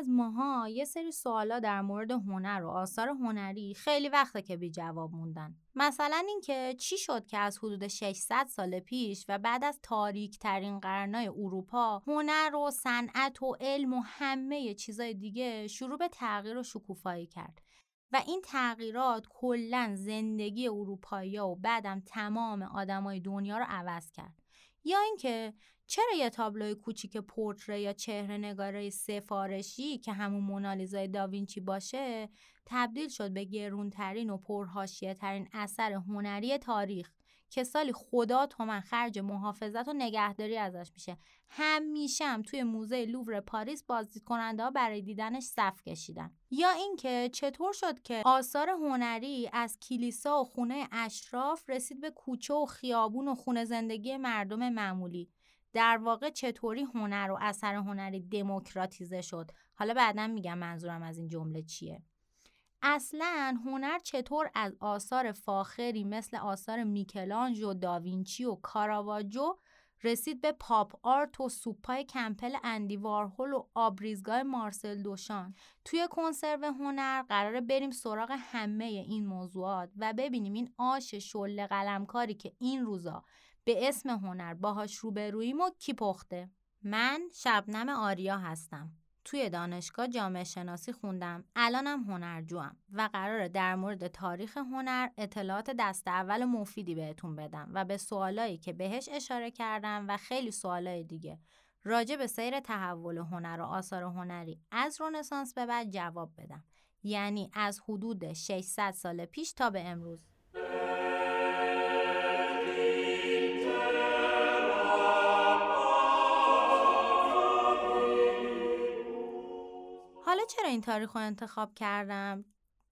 از ماها یه سری سوالا در مورد هنر و آثار هنری خیلی وقته که بی جواب موندن. مثلا اینکه چی شد که از حدود 600 سال پیش و بعد از تاریک ترین قرنهای اروپا هنر و صنعت و علم و همه چیزای دیگه شروع به تغییر و شکوفایی کرد و این تغییرات کلا زندگی اروپایی و بعدم تمام آدمای دنیا رو عوض کرد یا اینکه چرا یه تابلوی کوچیک پورتره یا چهره نگاره سفارشی که همون مونالیزای داوینچی باشه تبدیل شد به گرونترین و پرهاشیه ترین اثر هنری تاریخ که سالی خدا تومن خرج محافظت و نگهداری ازش میشه. همیشه هم توی موزه لوور پاریس بازدید کننده ها برای دیدنش صف کشیدن. یا اینکه چطور شد که آثار هنری از کلیسا و خونه اشراف رسید به کوچه و خیابون و خونه زندگی مردم معمولی؟ در واقع چطوری هنر و اثر هنری دموکراتیزه شد؟ حالا بعدا میگم منظورم از این جمله چیه. اصلا هنر چطور از آثار فاخری مثل آثار میکلانج و داوینچی و کاراواجو رسید به پاپ آرت و سوپای کمپل اندی وارهول و آبریزگاه مارسل دوشان؟ توی کنسرو هنر قراره بریم سراغ همه این موضوعات و ببینیم این آش شل قلمکاری که این روزا به اسم هنر باهاش روبروییم و کی پخته؟ من شبنم آریا هستم. توی دانشگاه جامعه شناسی خوندم. الانم هنرجوام و قراره در مورد تاریخ هنر اطلاعات دست اول مفیدی بهتون بدم و به سوالایی که بهش اشاره کردم و خیلی سوالای دیگه. راجع به سیر تحول هنر و آثار هنری از رونسانس به بعد جواب بدم. یعنی از حدود 600 سال پیش تا به امروز. این تاریخ رو انتخاب کردم؟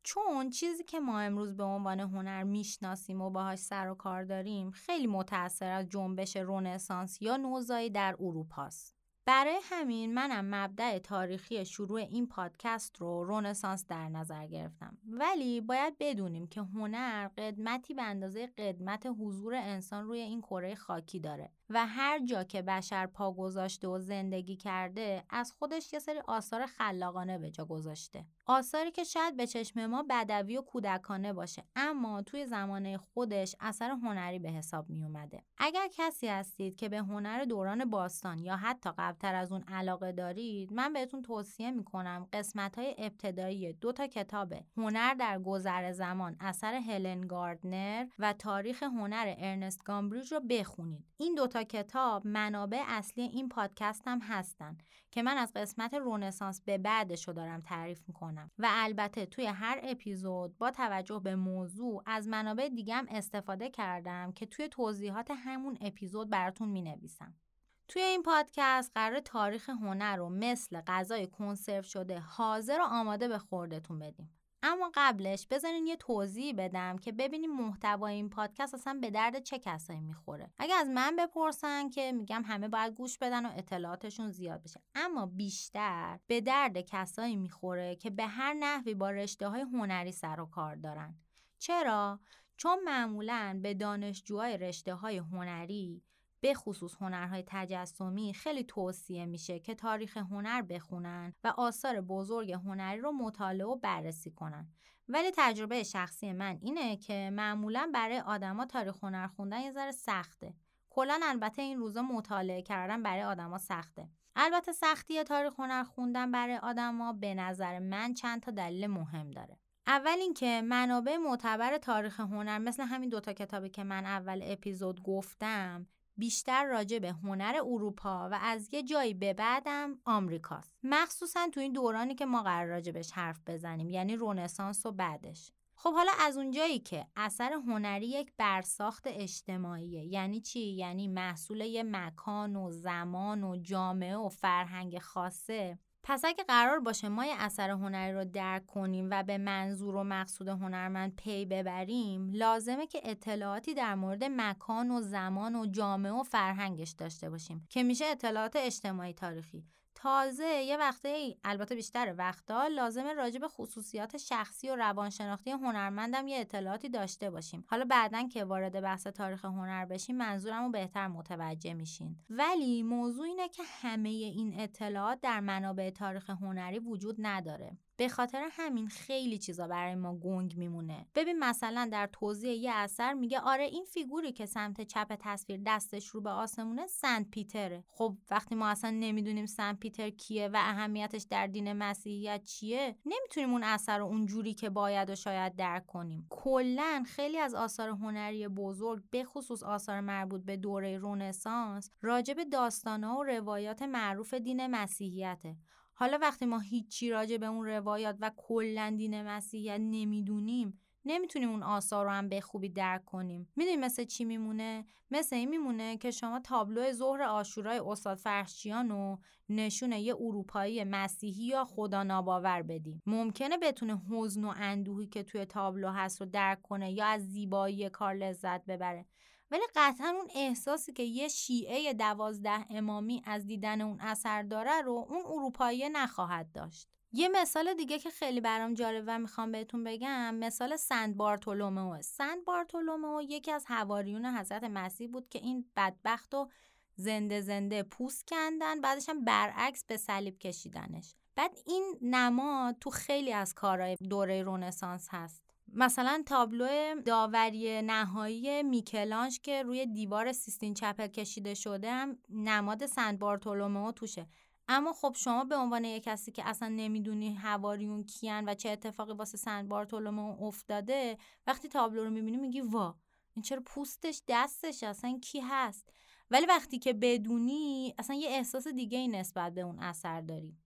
چون چیزی که ما امروز به عنوان هنر می‌شناسیم و باهاش سر و کار داریم خیلی متأثر از جنبش رونسانس یا نوزایی در اروپاست. برای همین منم مبدع تاریخی شروع این پادکست رو رونسانس در نظر گرفتم ولی باید بدونیم که هنر قدمتی به اندازه قدمت حضور انسان روی این کره خاکی داره و هر جا که بشر پا گذاشته و زندگی کرده از خودش یه سری آثار خلاقانه به جا گذاشته. آثاری که شاید به چشم ما بدوی و کودکانه باشه اما توی زمانه خودش اثر هنری به حساب می اومده. اگر کسی هستید که به هنر دوران باستان یا حتی قبلتر از اون علاقه دارید من بهتون توصیه می‌کنم قسمت های ابتدایی دو تا کتاب هنر در گذر زمان اثر هلن گاردنر و تاریخ هنر ارنست گامبریج رو بخونید. این دوتا کتاب منابع اصلی این پادکست هم هستن که من از قسمت رونسانس به بعدش رو دارم تعریف می‌کنم. و البته توی هر اپیزود با توجه به موضوع از منابع دیگم استفاده کردم که توی توضیحات همون اپیزود براتون می‌نویسم. توی این پادکست قرار تاریخ هنر رو مثل غذای کنسرو شده حاضر و آماده به خوردتون بدیم. اما قبلش بذارین یه توضیح بدم که ببینیم محتوای این پادکست اصلا به درد چه کسایی می‌خوره. اگه از من بپرسن که میگم همه باید گوش بدن و اطلاعاتشون زیاد بشه. اما بیشتر به درد کسایی می‌خوره که به هر نحوی با رشته های هنری سر و کار دارن. چرا؟ چون معمولا به دانشجوهای رشته های هنری به خصوص هنرهای تجسمی خیلی توصیه میشه که تاریخ هنر بخونن و آثار بزرگ هنری رو مطالعه و بررسی کنن. ولی تجربه شخصی من اینه که معمولا برای آدما تاریخ هنر خوندن یه ذره سخته. کلا البته این روزا مطالعه کردن برای آدما سخته. البته سختی تاریخ هنر خوندن برای آدما به نظر من چند تا دلیل مهم داره. اول اینکه منابع معتبر تاریخ هنر مثل همین دوتا کتابی که من اول اپیزود گفتم بیشتر راجع به هنر اروپا و از یه جایی به بعدم آمریکاست. مخصوصا تو این دورانی که ما قرار راجبش حرف بزنیم یعنی رونسانس و بعدش. خب حالا از اونجایی که اثر هنری یک برساخت اجتماعیه. یعنی چی؟ یعنی محصول یه مکان و زمان و جامعه و فرهنگ خاصه. پس اگه قرار باشه ما یه اثر هنری رو درک کنیم و به منظور و مقصود هنرمند پی ببریم لازمه که اطلاعاتی در مورد مکان و زمان و جامعه و فرهنگش داشته باشیم که میشه اطلاعات اجتماعی تاریخی. تازه یه وقته البته بیشتر وقتا لازمه راجع به خصوصیات شخصی و روانشناختی هنرمندم یه اطلاعاتی داشته باشیم. حالا بعدا که وارد بحث تاریخ هنر بشیم منظورم رو بهتر متوجه میشین. ولی موضوع اینه که همه این اطلاعات در منابع تاریخ هنری وجود نداره. به خاطر همین خیلی چیزا برای ما گنگ میمونه. ببین مثلا در توضیح یه اثر میگه آره این فیگوری که سمت چپ تصویر دستش رو به آسمونه سنت پیتره. خب وقتی ما اصلا نمی‌دونیم سنت پیتر کیه و اهمیتش در دین مسیحیت چیه نمی‌تونیم اون اثر رو اونجوری که باید و شاید درک کنیم. کلا خیلی از آثار هنری بزرگ به خصوص آثار مربوط به دوره رونسانس راجع به داستانها و روایات معروف دین مسیحیته. حالا وقتی ما هیچی راجع به اون روایات و کلا دین مسیحیت نمی‌دونیم نمی‌تونیم اون آثار رو هم به خوبی درک کنیم. می‌دونی مثل چی میمونه؟ مثل این میمونه که شما تابلو ظهر آشورای استاد فرشچیان و نشون یه اروپایی مسیحی یا خدا ناباور بدیم ممکنه بتونه حزن و اندوهی که توی تابلو هست رو درک کنه یا از زیبایی کار لذت ببره. ولی قطعا اون احساسی که یه شیعه دوازده امامی از دیدن اون اثر داره رو اون اروپایی نخواهد داشت. یه مثال دیگه که خیلی برام جالب و می‌خوام بهتون بگم مثال سند بارتولومئو. سند بارتولومئو یکی از حواریون حضرت مسیح بود که این بدبخت و زنده زنده پوست کندن بعدش هم برعکس به صلیب کشیدنش. بعد این نماد تو خیلی از کارهای دوره رونسانس هست. مثلا تابلو داوری نهایی میکلانش که روی دیوار سیستین چپل کشیده شده هم نماد سنت بارتولومئو توشه. اما خب شما به عنوان یک کسی که اصلا نمی‌دونی هواریون کیان و چه اتفاقی واسه سنت بارتولومئو افتاده وقتی تابلو رو می‌بینی میگی وا این چرا پوستش دستش اصلا کی هست؟ ولی وقتی که بدونی اصلا یه احساس دیگه ای نسبت به اون اثر داری.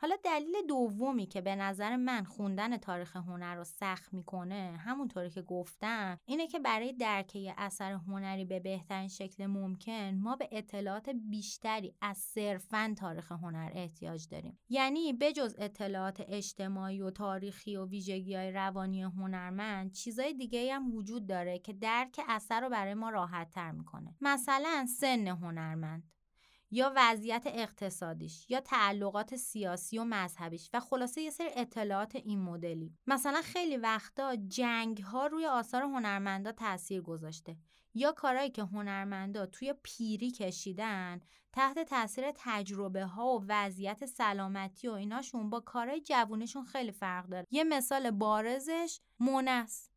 حالا دلیل دومی که به نظر من خوندن تاریخ هنر رو سخت می‌کنه همونطوری که گفتم اینه که برای درک اثر هنری به بهترین شکل ممکن ما به اطلاعات بیشتری از صرفا تاریخ هنر احتیاج داریم. یعنی بجز اطلاعات اجتماعی و تاریخی و ویژگی های روانی هنرمند چیزای دیگه هم وجود داره که درک اثر رو برای ما راحت تر می‌کنه. مثلا سن هنرمند. یا وضعیت اقتصادیش یا تعلقات سیاسی و مذهبیش و خلاصه یه سری اطلاعات این مدلی. مثلا خیلی وقتا جنگ ها روی آثار هنرمندا تاثیر گذاشته. یا کارهایی که هنرمندا توی پیری کشیدن تحت تاثیر تجربه ها و وضعیت سلامتی و ایناشون با کارهای جوونشون خیلی فرق داره. یه مثال بارزش مونس.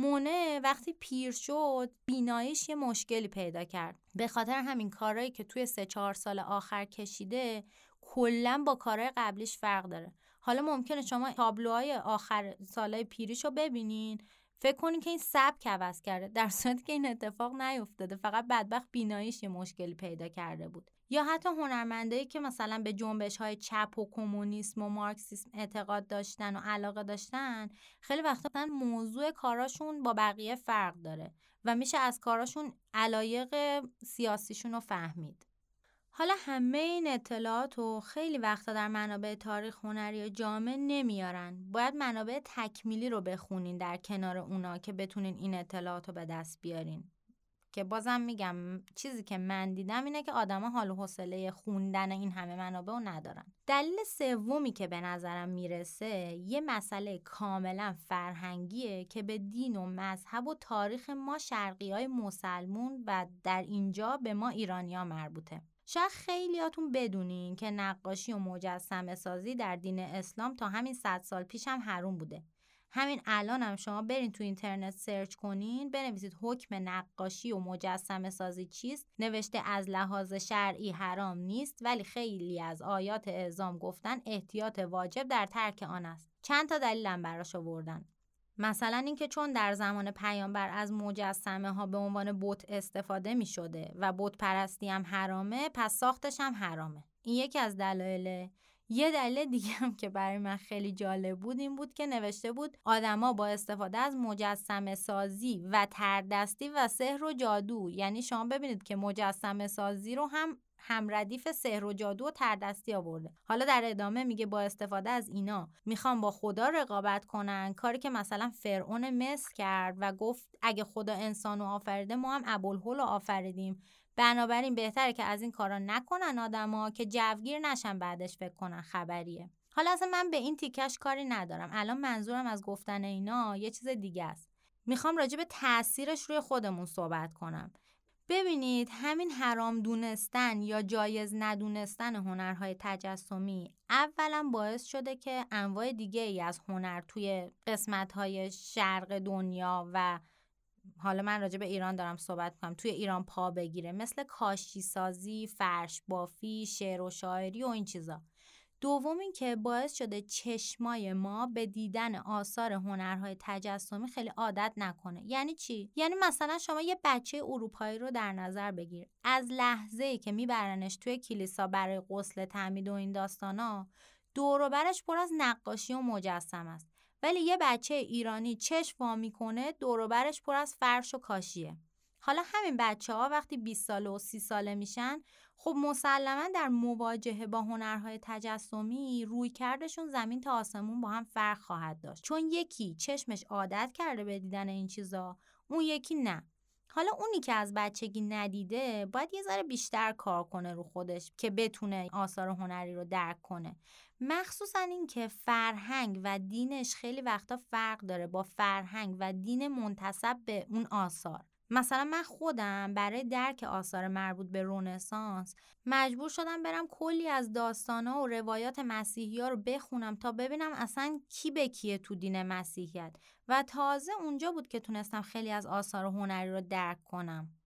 مونه وقتی پیر شد بیناییش یه مشکلی پیدا کرد. به خاطر همین کارهایی که توی سه چهار سال آخر کشیده کلا با کارهای قبلیش فرق داره. حالا ممکنه شما تابلوهای آخر سالهای پیریش رو ببینین. فکر کنین که این سبک عوض کرده در صورتی که این اتفاق نیفتاده. فقط بدبخت بیناییش یه مشکلی پیدا کرده بود. یا حتی هنرمندایی که مثلا به جنبش های چپ و کمونیسم و مارکسیسم اعتقاد داشتن و علاقه داشتن خیلی وقتا موضوع کاراشون با بقیه فرق داره و میشه از کاراشون علایق سیاسیشون رو فهمید. حالا همه این اطلاعات رو خیلی وقتا در منابع تاریخ هنری جامع نمیارن. باید منابع تکمیلی رو بخونین در کنار اونا که بتونین این اطلاعات رو به دست بیارین. که بازم میگم چیزی که من دیدم اینه که آدما حال و حوصله خوندن این همه منابع رو ندارن. دلیل سومی که به نظرم می‌رسه یه مسئله کاملا فرهنگیه که به دین و مذهب و تاریخ ما شرقی های مسلمون و در اینجا به ما ایرانیا مربوطه. شاید خیلیاتون بدونین که نقاشی و مجسمه سازی در دین اسلام تا همین صد سال پیش هم حروم بوده. همین الان هم شما برین تو اینترنت سرچ کنین بنویسید حکم نقاشی و مجسمه سازی چیست. نوشته از لحاظ شرعی حرام نیست ولی خیلی از آیات اعزام گفتن احتیاط واجب در ترک آن است. چند تا دلیلم براش آوردن. مثلا اینکه چون در زمان پیامبر از مجسمه ها به عنوان بت استفاده می شده و بت پرستی هم حرامه پس ساختش هم حرامه. این یکی از دلایله یه دلیل دیگه هم که برای من خیلی جالب بود این بود که نوشته بود آدما با استفاده از مجسمه سازی و تردستی و سحر و جادو یعنی شما ببینید که مجسمه سازی رو هم همردیف سحر و جادو و تردستی آورده. حالا در ادامه میگه با استفاده از اینا می‌خوام با خدا رقابت کنن. کاری که مثلا فرعون مصر کرد و گفت اگه خدا انسانو آفریده ما هم ابوالهول آفریدیم. بنابراین بهتره که از این کارا نکنن آدما که جوگیر نشن بعدش فکر کنن خبریه. حالا اصلا من به این تیکش کاری ندارم. الان منظورم از گفتن اینا یه چیز دیگه است. می‌خوام راجع به تاثیرش روی خودمون صحبت کنم. ببینید همین حرام دونستن یا جایز ندونستن هنرهای تجسمی اولا باعث شده که انواع دیگه ای از هنر توی قسمت های شرق دنیا و حالا من راجع به ایران دارم صحبت کنم توی ایران پا بگیره. مثل کاشی سازی، فرش بافی، شعر و شاعری و این چیزا. دوم اینکه باعث شده چشمای ما به دیدن آثار هنرهای تجسمی خیلی عادت نکنه. یعنی چی؟ یعنی مثلا شما یه بچه اروپایی رو در نظر بگیر. از لحظه ای که میبرنش توی کلیسا برای غسل تعمید و این داستانا دور برش پر از نقاشی و مجسم است. ولی یه بچه ایرانی چشم وا می‌کنه دور برش پر از فرش و کاشیه. حالا همین بچه ها وقتی 20 ساله و 30 ساله میشن خب مسلما در مواجهه با هنرهای تجسمی روی کردشون زمین تا آسمون با هم فرق خواهد داشت. چون یکی چشمش عادت کرده به دیدن این چیزا اون یکی نه. حالا اونی که از بچگی ندیده باید یه ذره بیشتر کار کنه رو خودش که بتونه آثار هنری رو درک کنه. مخصوصا اینکه فرهنگ و دینش خیلی وقتا فرق داره با فرهنگ و دین منتصب به اون آثار. مثلا من خودم برای درک آثار مربوط به رونسانس مجبور شدم برم کلی از داستانا و روایات مسیحی ها رو بخونم تا ببینم اصلا کی به کیه تو دین مسیحیت. و تازه اونجا بود که تونستم خیلی از آثار هنری رو درک کنم.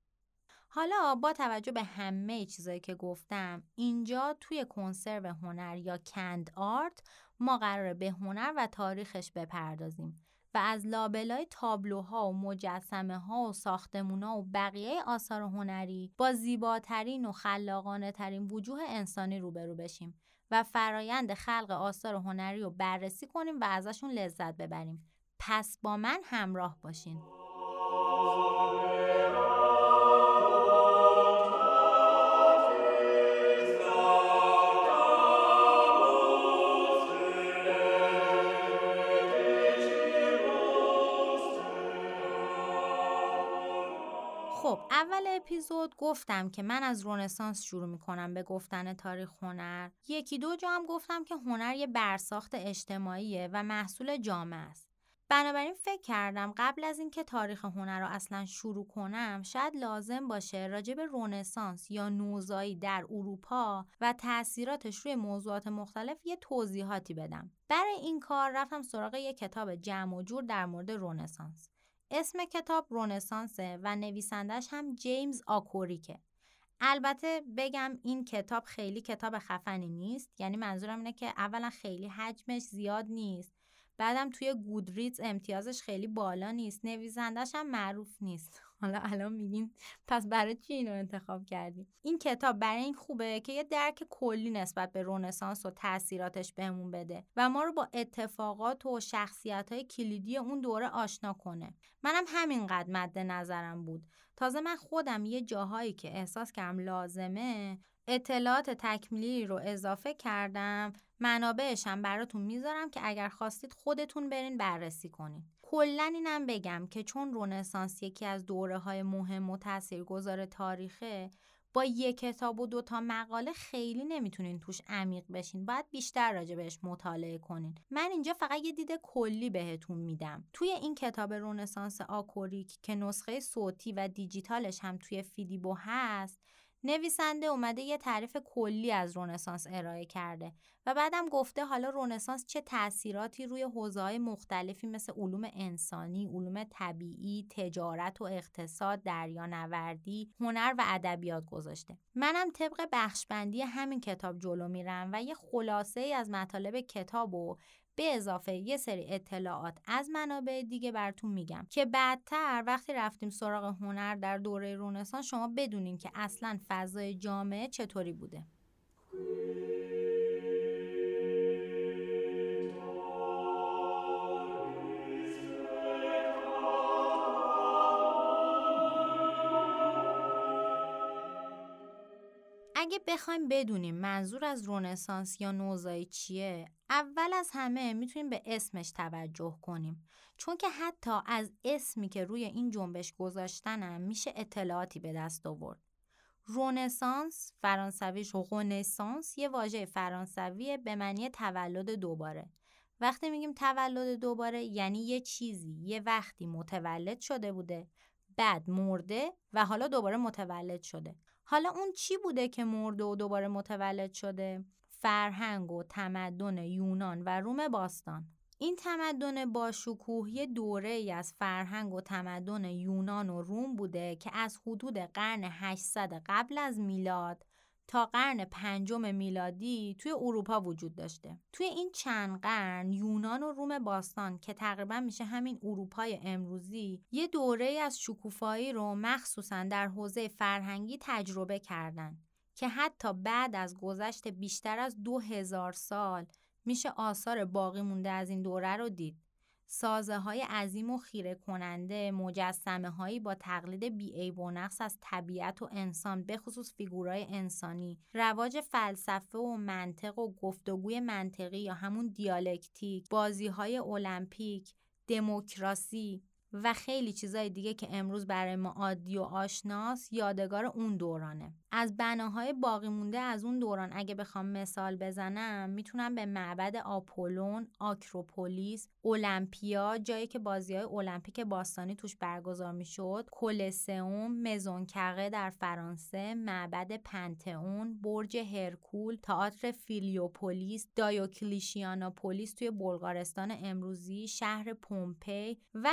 حالا با توجه به همه چیزایی که گفتم اینجا توی کنسرو هنر یا کند آرت ما قراره به هنر و تاریخش بپردازیم و از لابلای تابلوها و مجسمه ها و ساختمونا و بقیه آثار هنری با زیباترین و خلاقانه ترین وجوه انسانی روبرو بشیم و فرایند خلق آثار هنری رو بررسی کنیم و ازشون لذت ببریم. پس با من همراه باشین. اپیزود گفتم که من از رونسانس شروع می‌کنم به گفتن تاریخ هنر. یکی دو جا هم گفتم که هنر یه برساخت اجتماعیه و محصول جامعه است. بنابراین فکر کردم قبل از اینکه تاریخ هنر رو اصلا شروع کنم شاید لازم باشه راجع به رونسانس یا نوزایی در اروپا و تاثیراتش روی موضوعات مختلف یه توضیحاتی بدم. برای این کار رفتم سراغ یه کتاب جمع و جور در مورد رونسانس اسم کتاب رونسانسه و نویسندش هم جیمز آکوریکه. البته بگم این کتاب خیلی کتاب خفنی نیست یعنی منظورم اینه که اولا خیلی حجمش زیاد نیست بعدم توی گودریدز امتیازش خیلی بالا نیست نویسندش هم معروف نیست. حالا الان میگین پس برای چی اینو انتخاب کردیم؟ این کتاب برای این خوبه که یه درک کلی نسبت به رونسانس و تاثیراتش بهمون بده و ما رو با اتفاقات و شخصیت های کلیدی اون دوره آشنا کنه. منم همینقدر مد نظرم بود. تازه من خودم یه جاهایی که احساس کردم لازمه اطلاعات تکمیلی رو اضافه کردم منابعش هم براتون می‌ذارم که اگر خواستید خودتون برین بررسی کنید کلا اینم بگم که چون رونسانس یکی از دوره های مهم و تاثیرگذار تاریخه با یک کتاب و دوتا مقاله خیلی نمی‌تونین توش عمیق بشین. باید بیشتر راجع بهش مطالعه کنین. من اینجا فقط یه دید کلی بهتون میدم. توی این کتاب رونسانس آکوریک که نسخه صوتی و دیجیتالش هم توی فیدیبو هست نویسنده اومده یه تعریف کلی از رونسانس ارائه کرده و بعدم گفته حالا رونسانس چه تاثیراتی روی حوزه‌های مختلفی مثل علوم انسانی، علوم طبیعی، تجارت و اقتصاد، دریانوردی، هنر و ادبیات گذاشته. منم طبق بخشبندی همین کتاب جلو میرم و یه خلاصه ای از مطالب کتاب و به اضافه یه سری اطلاعات از منابع دیگه براتون میگم که بعدتر وقتی رفتیم سراغ هنر در دوره رونسانس شما بدونین که اصلا فضای جامعه چطوری بوده. اگه بخوایم بدونیم منظور از رونسانس یا نوزایی چیه اول از همه می‌تونیم به اسمش توجه کنیم. چون که حتی از اسمی که روی این جنبش گذاشتنم میشه اطلاعاتی به دست آورد. رونسانس فرانسویش رونسانس یه واژه فرانسویه به معنی تولد دوباره. وقتی میگیم تولد دوباره یعنی یه چیزی یه وقتی متولد شده بوده بعد مرده و حالا دوباره متولد شده. حالا اون چی بوده که مرده و دوباره متولد شده؟ فرهنگ و تمدن یونان و روم باستان این تمدن با شکوه یه دوره ای از فرهنگ و تمدن یونان و روم بوده که از حدود قرن 800 قبل از میلاد تا قرن پنجم میلادی توی اروپا وجود داشته. توی این چند قرن یونان و روم باستان که تقریبا میشه همین اروپای امروزی یه دوره از شکوفایی رو مخصوصا در حوزه فرهنگی تجربه کردن که حتی بعد از گذشت بیشتر از دو هزار سال میشه آثار باقی مونده از این دوره رو دید. سازه های عظیم و خیره کننده مجسمه هایی با تقلید بی و نقص از طبیعت و انسان به خصوص فیگورای انسانی رواج فلسفه و منطق و گفتگوی منطقی یا همون دیالکتیک بازی های المپیک دموکراسی و خیلی چیزای دیگه که امروز برای ما عادی و آشناس یادگار اون دورانه. از بناهای باقی مونده از اون دوران اگه بخوام مثال بزنم می‌تونم به معبد آپولون، آکروپولیس، اولمپیا جایی که بازی های المپیک باستانی توش برگزار می‌شد، کولسئوم، Maison Carrée در فرانسه، معبد پنتئون، برج هرکول، تئاتر فیلیپوپولیس، دایوکلیشیاناپولیس توی بلغارستان امروزی، شهر پومپی و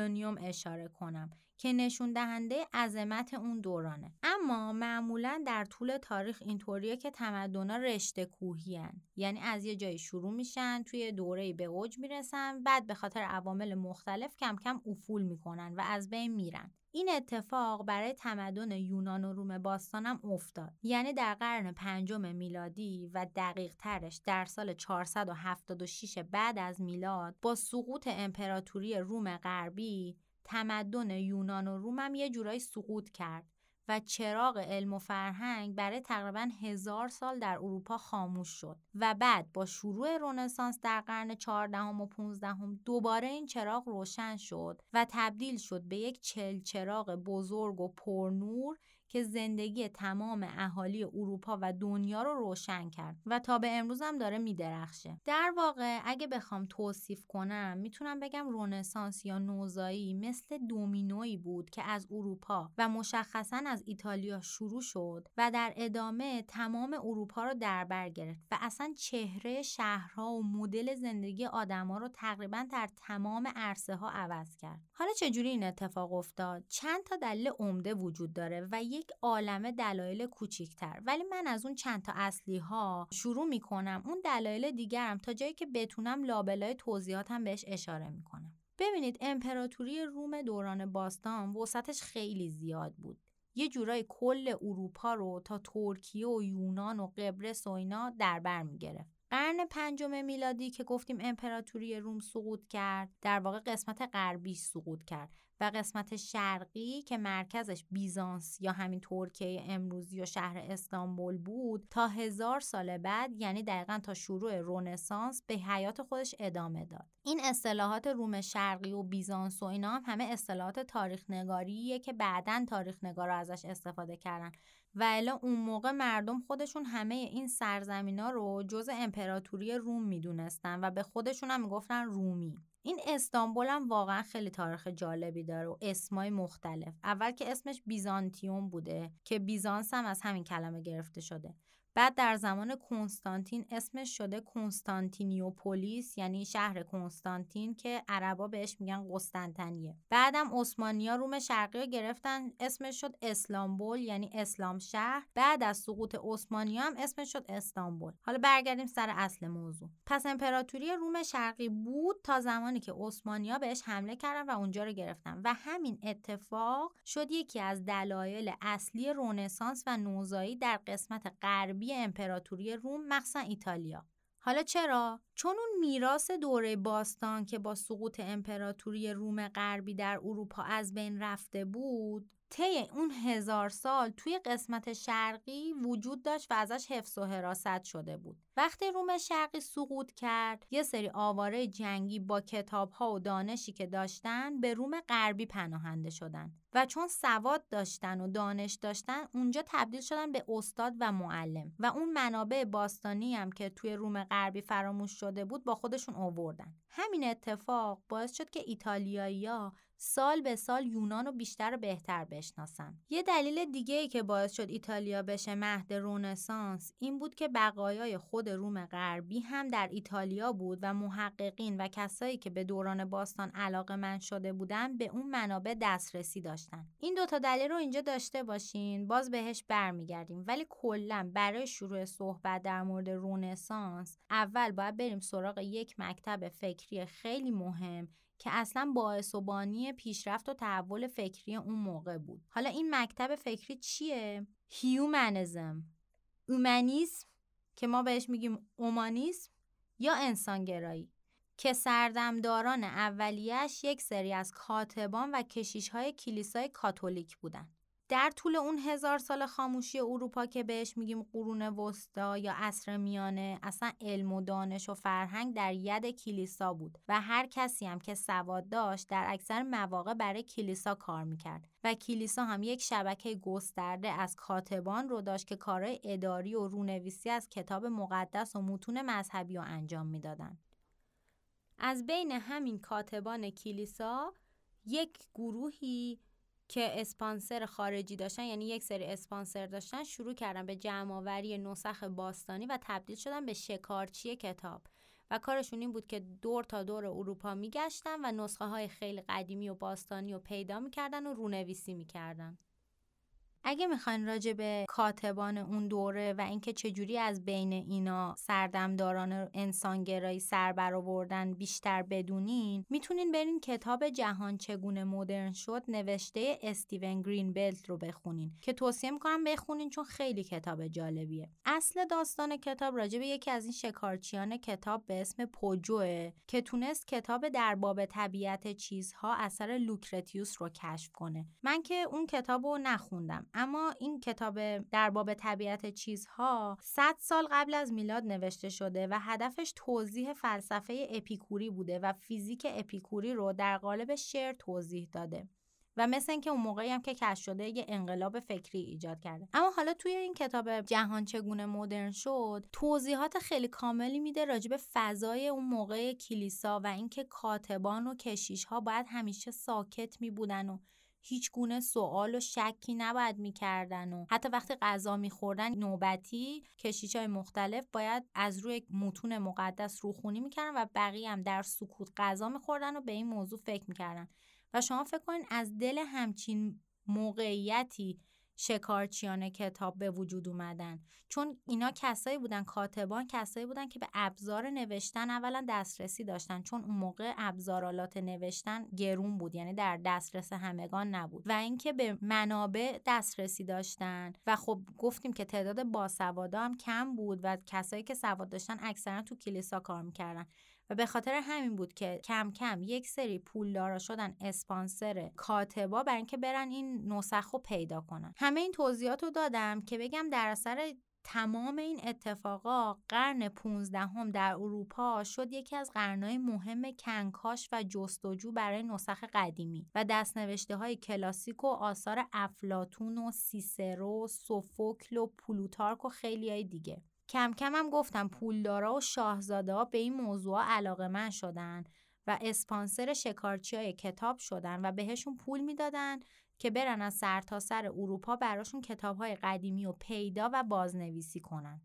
هرکولونیوم اشاره کنم که نشون دهنده عظمت اون دورانه. اما معمولا در طول تاریخ اینطوریه که تمدنا رشته کوهی یعنی از یه جایی شروع میشن توی دوره به اوج می‌رسن بعد به خاطر عوامل مختلف کم کم افول می‌کنن و از بین میرن. این اتفاق برای تمدن یونان و روم باستانم افتاد. یعنی در قرن پنجم میلادی و دقیق ترش در سال 476 بعد از میلاد با سقوط امپراتوری روم غربی تمدن یونان و روم هم یه جورایی سقوط کرد. و چراغ علم و فرهنگ برای تقریبا هزار سال در اروپا خاموش شد و بعد با شروع رونسانس در قرن 14 و 15 دوباره این چراغ روشن شد و تبدیل شد به یک چل چراغ بزرگ و پرنور که زندگی تمام اهالی اروپا و دنیا رو روشن کرد و تا به امروز هم داره میدرخشه. در واقع اگه بخوام توصیف کنم می‌تونم بگم رونسانس یا نوزایی مثل دومینویی بود که از اروپا و مشخصا از ایتالیا شروع شد و در ادامه تمام اروپا رو در بر گرفت و اصلا چهره شهرها و مدل زندگی آدما رو تقریبا در تمام عرصه ها عوض کرد. حالا چجوری این اتفاق افتاد؟ چند تا دلیل عمده وجود داره و یک عالمه دلایل کوچیکتر. ولی من از اون چند تا اصلی ها شروع می‌کنم. اون دلایل دیگرم تا جایی که بتونم لابلای توضیحاتم بهش اشاره می‌کنم. ببینید امپراتوری روم دوران باستان وسطش خیلی زیاد بود. یه جورای کل اروپا رو تا ترکیه و یونان و قبرس و اینا در بر می‌گرفت. قرن پنجم میلادی که گفتیم امپراتوری روم سقوط کرد در واقع قسمت غربیش سقوط کرد. و قسمت شرقی که مرکزش بیزانس یا همین ترکیه امروزی و شهر استانبول بود تا هزار سال بعد یعنی دقیقا تا شروع رونسانس به حیات خودش ادامه داد. این اصطلاحات روم شرقی و بیزانس و اینا هم همه اصطلاحات تاریخ نگاریه که بعدا تاریخ نگارا ازش استفاده کردن. و الا اون موقع مردم خودشون همه این سرزمینا رو جز امپراتوری روم می‌دونستن و به خودشون هم می‌گفتن رومی. این استانبول هم واقعا خیلی تاریخ جالبی داره و اسمای مختلف. اول که اسمش بیزانتیوم بوده که بیزانس هم از همین کلمه گرفته شده. بعد در زمان کنستانتین اسمش شده کنستانتینیوپولیس یعنی شهر کنستانتین که عربا بهش میگن قسطنطنیه. بعدم عثمانیا روم شرقی رو گرفتن اسمش شد اسلامبول یعنی اسلام شهر. بعد از سقوط عثمانیا هم اسمش شد استانبول. حالا برگردیم سر اصل موضوع. پس امپراتوری روم شرقی بود تا زمانی که عثمانیا بهش حمله کردن و اونجا رو گرفتن. و همین اتفاق شد یکی از دلایل اصلی رونسانس و نوزایی در قسمت غربی امپراتوری روم مخصوصا ایتالیا حالا چرا؟ چون اون میراث دوره باستان که با سقوط امپراتوری روم غربی در اروپا از بین رفته بود طی اون هزار سال توی قسمت شرقی وجود داشت و ازش حفظ و حراست شده بود. وقتی روم شرقی سقوط کرد یه سری آواره جنگی با کتاب ها و دانشی که داشتن به روم غربی پناهنده شدن و چون سواد داشتن و دانش داشتن اونجا تبدیل شدن به استاد و معلم و اون منابع باستانی هم که توی روم غربی فراموش شده بود با خودشون آوردن. همین اتفاق باعث شد که ایتالیایی‌ها سال به سال یونان رو بیشتر و بهتر بشناسن. یه دلیل دیگه ای که باعث شد ایتالیا بشه مهد رونسانس این بود که بقایای خود روم غربی هم در ایتالیا بود و محققین و کسایی که به دوران باستان علاقه من شده بودن به اون منابع دسترسی داشتن. این دوتا دلیل رو اینجا داشته باشین باز بهش برمیگردیم ولی کلا برای شروع صحبت در مورد رونسانس اول باید بریم سراغ یک مکتب فکری خیلی مهم که اصلا باعث و بانی پیشرفت و تحول فکری اون موقع بود. حالا این مکتب فکری چیه؟ Humanism. اومانیسم که ما بهش میگیم اومانیسم یا انسانگرایی که سردمداران اولیش یک سری از کاتبان و کشیش های کلیسای کاتولیک بودن. در طول اون هزار سال خاموشی اروپا که بهش میگیم قرون وسطا یا عصر میانه اصلا علم و دانش و فرهنگ در ید کلیسا بود و هر کسی هم که سواد داشت در اکثر مواقع برای کلیسا کار می‌کرد و کلیسا هم یک شبکه گسترده از کاتبان رو داشت که کارهای اداری و رونویسی از کتاب مقدس و متون مذهبی رو انجام می‌دادن. از بین همین کاتبان کلیسا یک گروهی که اسپانسر خارجی داشتن یعنی یک سری اسپانسر داشتن شروع کردن به جمعآوری نسخ باستانی و تبدیل شدن به شکارچی کتاب. و کارشون این بود که دور تا دور اروپا میگشتن و نسخه های خیلی قدیمی و باستانی رو پیدا می‌کردن و رونویسی می‌کردن. اگه می‌خواین راجع به کاتبان اون دوره و اینکه چجوری از بین اینا سردمداران انسانگرایی سر برآوردن بیشتر بدونین می‌تونین برین کتاب جهان چگونه مدرن شد نوشته استیون گرین بلت رو بخونین که توصیه می‌کنم بخونین چون خیلی کتاب جالبیه. اصل داستان کتاب راجع به یکی از این شکارچیان کتاب به اسم پوجوه که تونست کتاب در باب طبیعت چیزها اثر لوکرتیوس رو کشف کنه. من که اون کتاب رو نخوندم. اما این کتاب در باب طبیعت چیزها 100 سال قبل از میلاد نوشته شده و هدفش توضیح فلسفه اپیکوری بوده و فیزیک اپیکوری رو در قالب شعر توضیح داده و مثل اینکه اون موقعی هم که کشف شده یه انقلاب فکری ایجاد کرده. اما حالا توی این کتاب جهان چگونه مدرن شد توضیحات خیلی کاملی میده راجع به فضای اون موقع کلیسا و اینکه کاتبان و کشیش ها باید همیشه ساکت می بودن و هیچ گونه سوال و شکی نباید می‌کردن و حتی وقتی غذا میخوردن نوبتی کشیش های مختلف باید از روی متون مقدس روخونی می‌کردن و بقیه هم در سکوت غذا میخوردن و به این موضوع فکر می‌کردن. و شما فکر کنین از دل همچین موقعیتی شکارچیان کتاب به وجود اومدن. چون اینا کسایی بودن کاتبان کسایی بودن که به ابزار نوشتن اولا دسترسی داشتن. چون اون موقع ابزارالات نوشتن گرون بود یعنی در دسترس همگان نبود. و اینکه به منابع دسترسی داشتن. و خب گفتیم که تعداد باسوادا هم کم بود و کسایی که سواد داشتن اکثرا تو کلیسا کار می‌کردن. و به خاطر همین بود که کم کم یک سری پولدارا شدن اسپانسر کاتبا برای اینکه برن این نسخ رو پیدا کنن. همه این توضیحات رو دادم که بگم در اثر تمام این اتفاقا قرن 15 هم در اروپا شد یکی از قرنهای مهم کنکاش و جستجو برای نسخ قدیمی و دستنوشته های کلاسیک و آثار افلاتون و سیسرو، سوفوکل و پلوتارک و خیلی های دیگه. کم کم هم گفتم پولدارا و شاهزاده ها به این موضوع علاقه من شدن و اسپانسر شکارچی های کتاب شدن و بهشون پول می‌دادن که برن از سرتاسر سر اروپا براشون کتاب های قدیمی و پیدا و بازنویسی کنن.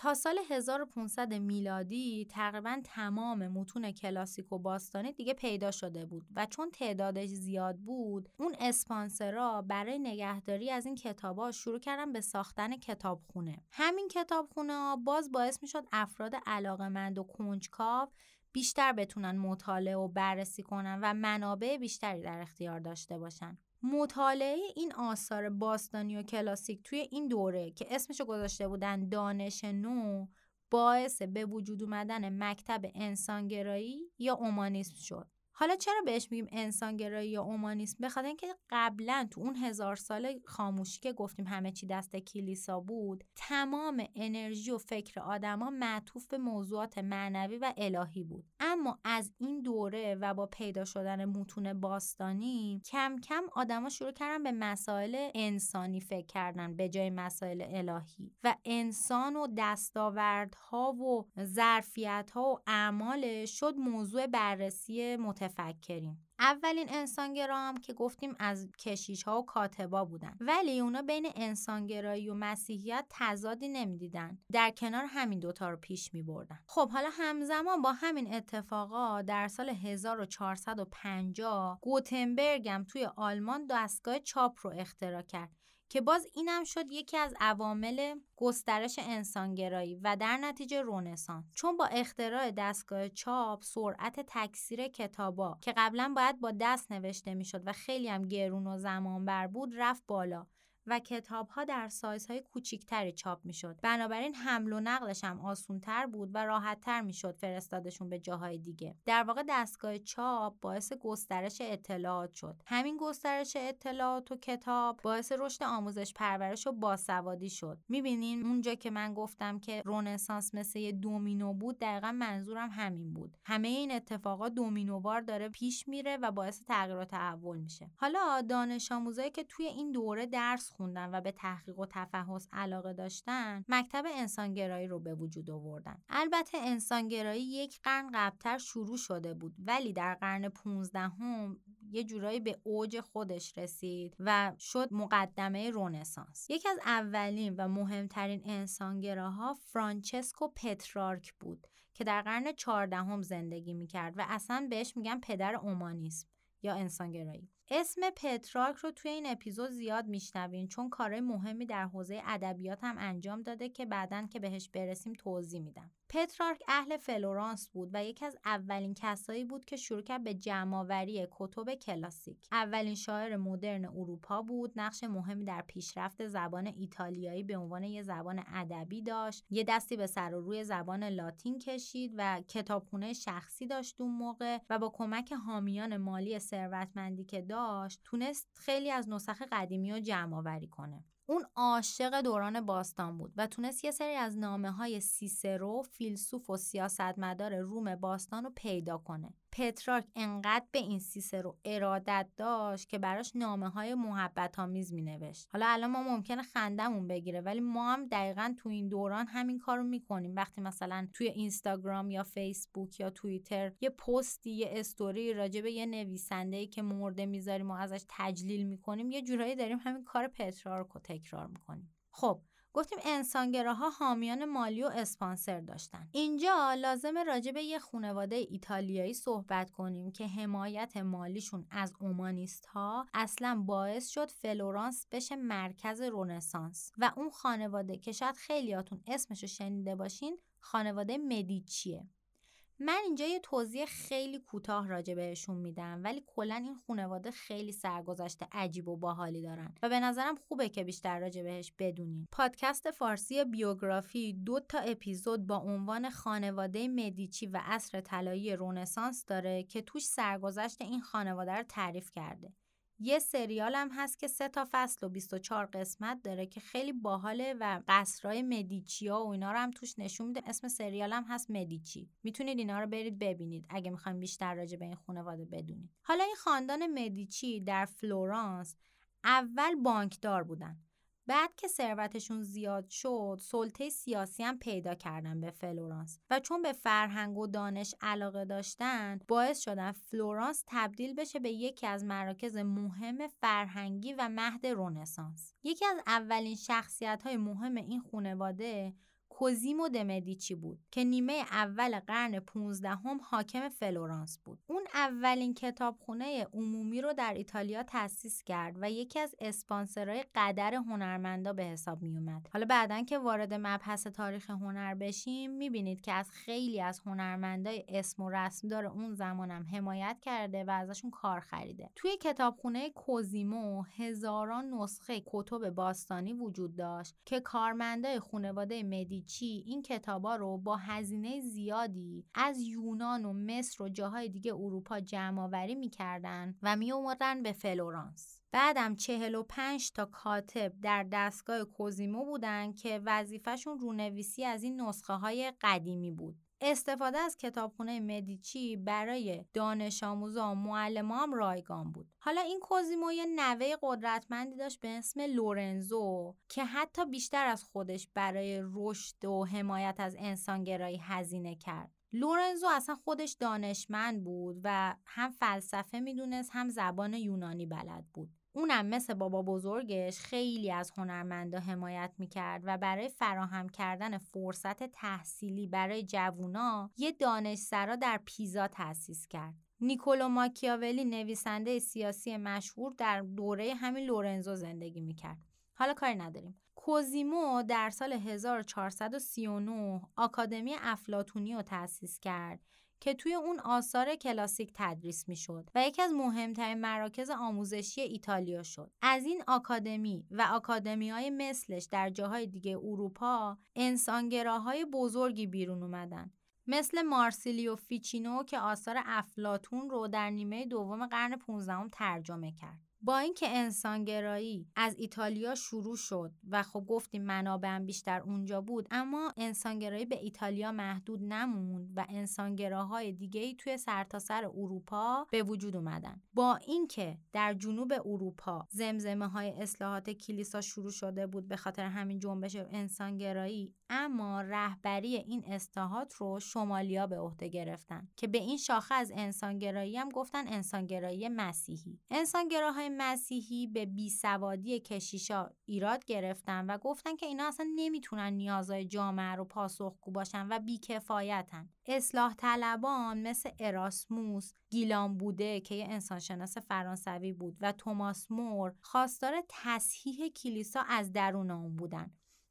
تا سال 1500 میلادی تقریبا تمام متون کلاسیک و باستانی دیگه پیدا شده بود و چون تعدادش زیاد بود اون اسپانسرا برای نگهداری از این کتابا شروع کردن به ساختن کتابخونه. همین کتابخونه باز باعث می‌شد افراد علاقمند و کنجکاو بیشتر بتونن مطالعه و بررسی کنن و منابع بیشتری در اختیار داشته باشن. مطالعه این آثار باستانی و کلاسیک توی این دوره که اسمشو گذاشته بودن دانش نو باعث به وجود اومدن مکتب انسانگرایی یا اومانیسم شد. حالا چرا بهش میگیم انسانگرایی یا اومانیسم؟ بخاطر اینکه قبلا تو اون هزار سال خاموشی که گفتیم همه چی دست کلیسا بود تمام انرژی و فکر آدما معطوف به موضوعات معنوی و الهی بود. اما از این دوره و با پیدا شدن متون باستانی کم کم آدما شروع کردن به مسائل انسانی فکر کردن به جای مسائل الهی. و انسان و دستاوردها و ظرفیتها و اعمالش شد موضوع بررسی متفکرین اولین انسانگرا هم که گفتیم از کشیش ها و کاتبا بودن. ولی اونا بین انسانگرایی و مسیحیت تضادی نمی‌دیدن. در کنار همین دوتا رو پیش می بردن خب حالا همزمان با همین اتفاقا در سال 1450 گوتنبرگ هم توی آلمان دستگاه چاپ رو اختراع کرد. که باز اینم شد یکی از عوامل گسترش انسانگرایی و در نتیجه رونسانس چون با اختراع دستگاه چاپ سرعت تکثیر کتابا که قبلا باید با دست نوشته می‌شد و خیلی هم گرون و زمان بر بود رفت بالا. و کتاب ها در سایزهای کوچیکتری چاپ می‌شد. بنابراین حمل و نقلش هم آسونتر بود و راحتتر می‌شد فرستادشون به جاهای دیگه. در واقع دستگاه چاپ باعث گسترش اطلاعات شد. همین گسترش اطلاعات و کتاب باعث رشد آموزش پرورش و باسوادی شد. می‌بینین اونجا که من گفتم که رونسانس مثل یه دومینو بود دقیقا منظورم همین بود. همه این اتفاقات دومینووار داره پیش میره و باعث تغییر و تحول میشه. حالا دانش آموزایی که توی این دوره درس خوندن و به تحقیق و تفحص علاقه داشتن مکتب انسانگرایی رو به وجود آوردن. البته انسانگرایی یک قرن قبلتر شروع شده بود ولی در قرن 15 هم یه جورایی به اوج خودش رسید و شد مقدمه رونسانس یکی از اولین و مهمترین انسانگراها فرانچسکو پترارک بود که در قرن 14 هم زندگی می‌کرد و اصلا بهش میگن پدر اومانیسم یا انسانگرایی. اسم پترارک رو توی این اپیزود زیاد میشنوین چون کارهای مهمی در حوزه ادبیات هم انجام داده که بعدا که بهش برسیم توضیح میدم. پترارک اهل فلورانس بود و یکی از اولین کسایی بود که شروع کرد به جمعآوری کتب کلاسیک. اولین شاعر مدرن اروپا بود، نقش مهمی در پیشرفت زبان ایتالیایی به عنوان یه زبان ادبی داشت. یه دستی به سر و روی زبان لاتین کشید و کتابخونه شخصی داشت اون موقع و با کمک حامیان مالی ثروتمندی که داشت، تونست خیلی از نسخ قدیمی رو جمع آوری کنه. اون عاشق دوران باستان بود و تونست یه سری از نامه های سیسرو، فیلسوف و سیاستمدار روم باستان رو پیدا کنه. پترارک انقدر به این سیسرو ارادت داشت که براش نامه های محبت آمیز می نوشت. حالا الان ما ممکنه خندمون بگیره ولی ما هم دقیقا تو این دوران همین کارو می‌کنیم وقتی مثلا توی اینستاگرام یا فیسبوک یا توییتر یه پستی یه استوری راجع به یه نویسنده ای که مرده می‌ذاریم و ازش تجلیل می‌کنیم یه جورایی داریم همین کار پترارک تکرار می‌کنیم. خب گفتیم انسانگراها حامیان مالی و اسپانسر داشتن. اینجا لازم راجع به یه خانواده ایتالیایی صحبت کنیم که حمایت مالیشون از اومانیست ها اصلا باعث شد فلورانس بشه مرکز رونسانس و اون خانواده که شاید خیلیاتون اسمشو شنیده باشین خانواده مدیچیه. من اینجا یه توضیح خیلی کوتاه راجع بهشون میدم ولی کلا این خانواده خیلی سرگذشت عجیب و باحالی دارن و به نظرم خوبه که بیشتر راجع بهش بدونین. پادکست فارسی بیوگرافی دو تا اپیزود با عنوان خانواده مدیچی و عصر طلایی رونسانس داره که توش سرگذشت این خانواده رو تعریف کرده. یه سریال هم هست که سه تا فصل و 24 قسمت داره که خیلی باحاله و قصرهای مدیچیا و اینا رو هم توش نشون میده. اسم سریال هم هست مدیچی. می‌تونید اینا رو برید ببینید اگه می‌خواین بیشتر راجع به این خانواده بدونید. حالا این خاندان مدیچی در فلورانس اول بانکدار بودن. بعد که ثروتشون زیاد شد سلطه سیاسی هم پیدا کردن به فلورانس و چون به فرهنگ و دانش علاقه داشتن باعث شدن فلورانس تبدیل بشه به یکی از مراکز مهم فرهنگی و مهد رنسانس یکی از اولین شخصیت های مهم این خانواده کوزیمو دمدیچی بود که نیمه اول قرن 15 هم حاکم فلورانس بود. اون اولین کتابخونه عمومی رو در ایتالیا تأسیس کرد و یکی از اسپانسرهای قدر هنرمندا به حساب می اومد. حالا بعدا که وارد مبحث تاریخ هنر بشیم می‌بینید که از خیلی از هنرمندای اسم و رسمدار اون زمانم حمایت کرده و ازشون کار خریده. توی کتابخونه کوزیمو هزاران نسخه کتب باستانی وجود داشت که کارمندای خانواده مدی مدیچی این کتابا رو با هزینه زیادی از یونان و مصر و جاهای دیگه اروپا جمع آوری می‌کردن و می به فلورانس. بعدم 45 تا کاتب در دستگاه کوزیمو بودن که وظیفهشون رونویسی از این نسخه های قدیمی بود. استفاده از کتابخونه مدیچی برای دانش آموزا و معلمان رایگان بود. حالا این کوزیمو یه نوه قدرتمندی داشت به اسم لورنزو که حتی بیشتر از خودش برای رشد و حمایت از انسانگرایی هزینه کرد. لورنزو اصلا خودش دانشمند بود و هم فلسفه می‌دونست هم زبان یونانی بلد بود. اونم مثل بابا بزرگش خیلی از هنرمندا حمایت می‌کرد و برای فراهم کردن فرصت تحصیلی برای جوونا یه دانشسرا در پیزا تأسیس کرد. نیکولو ماکیاولی نویسنده سیاسی مشهور در دوره همین لورنزو زندگی می‌کرد. حالا کاری نداریم. کوزیمو در سال 1439 آکادمی افلاتونی رو تأسیس کرد که توی اون آثار کلاسیک تدریس می‌شد و یکی از مهمترین مراکز آموزشی ایتالیا شد. از این آکادمی و آکادمی های مثلش در جاهای دیگه اروپا انسانگراهای بزرگی بیرون اومدن. مثل مارسیلیو فیچینو که آثار افلاتون رو در نیمه دوم قرن 15 ترجمه کرد. با اینکه انسانگرایی از ایتالیا شروع شد و خب گفتیم منابع هم بیشتر اونجا بود اما انسانگرایی به ایتالیا محدود نموند و انسانگراهای دیگه ای توی سرتاسر سر اروپا به وجود اومدن. با اینکه در جنوب اروپا زمزمه های اصلاحات کلیسا شروع شده بود به خاطر همین جنبش انسانگرایی اما رهبری این اصلاحات رو شمالیا به عهده گرفتن که به این شاخه از انسانگرایی هم گفتن انسانگرایی مسیحی. انسانگراهای مسیحی به بیسوادی کشیشا ایراد گرفتن و گفتن که اینا اصلا نمی‌تونن نیازهای جامعه رو پاسخگو باشن و بیکفایتن. اصلاح طلبان مثل اراسموس گیلان بوده که یه انسانشناس فرانسوی بود و توماس مور خواستار تصحیح کلیسا از درون اون بودن.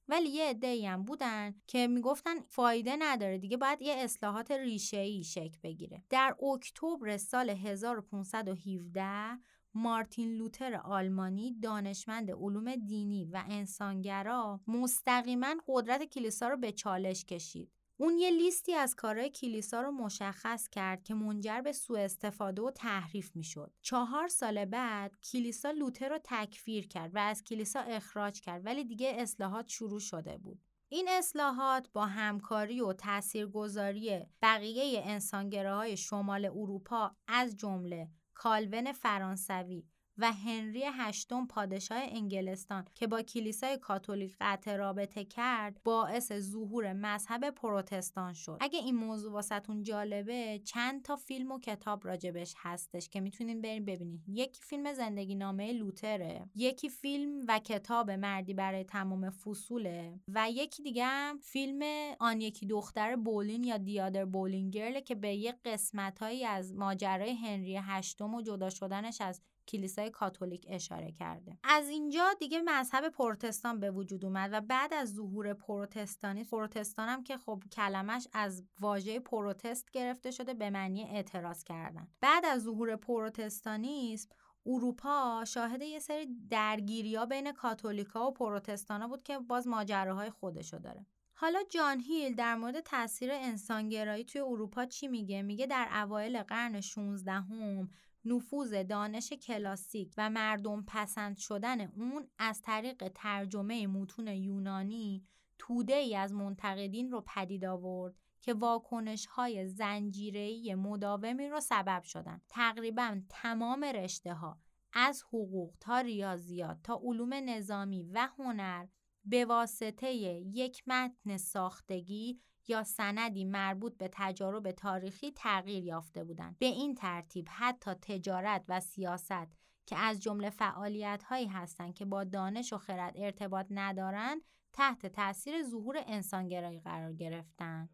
ولی یه عده‌ای هم بودن که می‌گفتن فایده نداره دیگه باید یه اصلاحات ریشه‌ای شکل بگیره در اکتبر سال 1517 مارتین لوتر آلمانی دانشمند علوم دینی و انسانگرا مستقیما قدرت کلیسا رو به چالش کشید. اون یه لیستی از کارهای کلیسا رو مشخص کرد که منجر به سوء استفاده و تحریف می‌شد. چهار سال بعد کلیسا لوتر رو تکفیر کرد و از کلیسا اخراج کرد ولی دیگه اصلاحات شروع شده بود. این اصلاحات با همکاری و تاثیرگذاری بقیه انسانگراهای شمال اروپا از جمله کالون فرانسوی و هنری هشتم پادشاه انگلستان که با کلیسای کاتولیک قطع رابطه کرد باعث ظهور مذهب پروتستان شد. اگه این موضوع واسهتون جالبه چند تا فیلم و کتاب راجبش هستش که می‌تونین برین ببینید یکی فیلم زندگی نامه لوتره یکی فیلم و کتاب مردی برای تمام فصوله و یکی دیگه هم فیلم آن یکی دختر بولین یا دیادر بولین گرله که به یه قسمتهایی از ماجرای هنری هشتم و جدا شدنش از کلیسای کاتولیک اشاره کرده. از اینجا دیگه مذهب پروتستان به وجود اومد و بعد از ظهور پروتستانی پروتستان هم که خب کلمش از واژه پروتست گرفته شده به معنی اعتراض کردن. بعد از ظهور پروتستانیسم اروپا شاهد یه سری درگیری ها بین کاتولیکا و پروتستانا بود که باز ماجراهای خودشو داره. حالا جان هیل در مورد تاثیر انسانگرایی توی اروپا چی میگه؟ میگه در اوایل قرن 16 هم نفوذ دانش کلاسیک و مردم پسند شدن اون از طریق ترجمه متون یونانی توده ای از منتقدین رو پدید آورد که واکنش های زنجیری مداومی رو سبب شدن. تقریبا تمام رشته ها از حقوق تا ریاضیات تا علوم نظامی و هنر به واسطه یک متن ساختگی یا سندی مربوط به تجارب تاریخی تغییر یافته بودند. به این ترتیب حتی تجارت و سیاست که از جمله فعالیت هایی هستند که با دانش و خرد ارتباط ندارند تحت تاثیر ظهور انسانگرایی قرار گرفتند.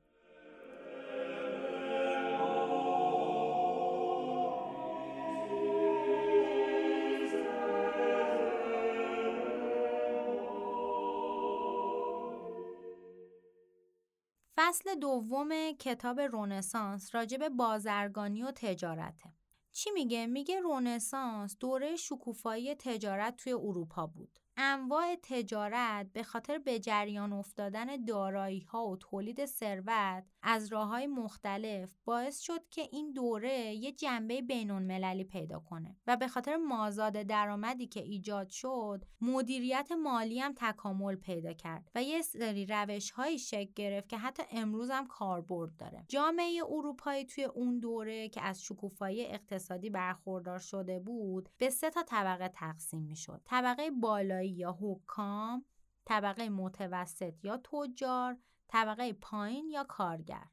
فصل دوم کتاب رونسانس راجع به بازرگانی و تجارته. چی میگه؟ میگه رونسانس دوره شکوفایی تجارت توی اروپا بود. انواع تجارت به خاطر به جریان افتادن دارایی ها و تولید ثروت از راه های مختلف باعث شد که این دوره یه جنبه بینون مللی پیدا کنه و به خاطر مازاد درآمدی که ایجاد شد مدیریت مالی هم تکامل پیدا کرد و یه سری روش هایی شکل گرفت که حتی امروز هم کاربرد داره. جامعه اروپایی توی اون دوره که از شکوفایی اقتصادی برخوردار شده بود به سه تا طبقه تقسیم می‌شد. طبقه بالایی یا حکام طبقه متوسط یا تجار طبقه پایین یا کارگر